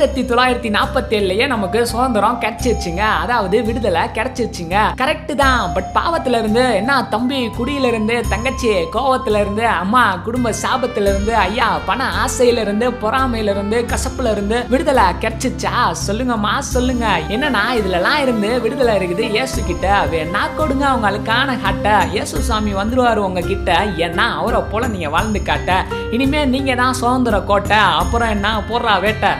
ஆயிரத்தி தொள்ளாயிரத்தி நாற்பத்தி ஏழுலயே நமக்கு சுதந்திரம் கிடைச்சிருச்சுங்க. அதாவது விடுதலை கிடைச்சிருச்சுங்க. கரெக்ட் தான். பட் பாவத்துல இருந்து என்ன தம்பி குடியில இருந்து தங்கச்சி கோவத்துல இருந்து அம்மா குடும்ப சாபத்துல இருந்து ஐயா பண ஆசையில இருந்து பொறாமையில இருந்து கசப்புல இருந்து விடுதலை கிடைச்சிச்சா? சொல்லுங்கம்மா சொல்லுங்க. என்னன்னா இதுலலாம் இருந்து விடுதலை இருக்குது. இயேசு கிட்ட வேணா கொடுங்க அவங்களுக்கான ஹாட்டை. இயேசு சாமி வந்துருவாரு உங்க கிட்ட ஏன்னா அவரை போல நீங்க வாழ்ந்து காட்ட. இனிமே நீங்க தான் சுதந்திர கோட்டை. அப்புறம் என்ன? போடுறா வேட்டை.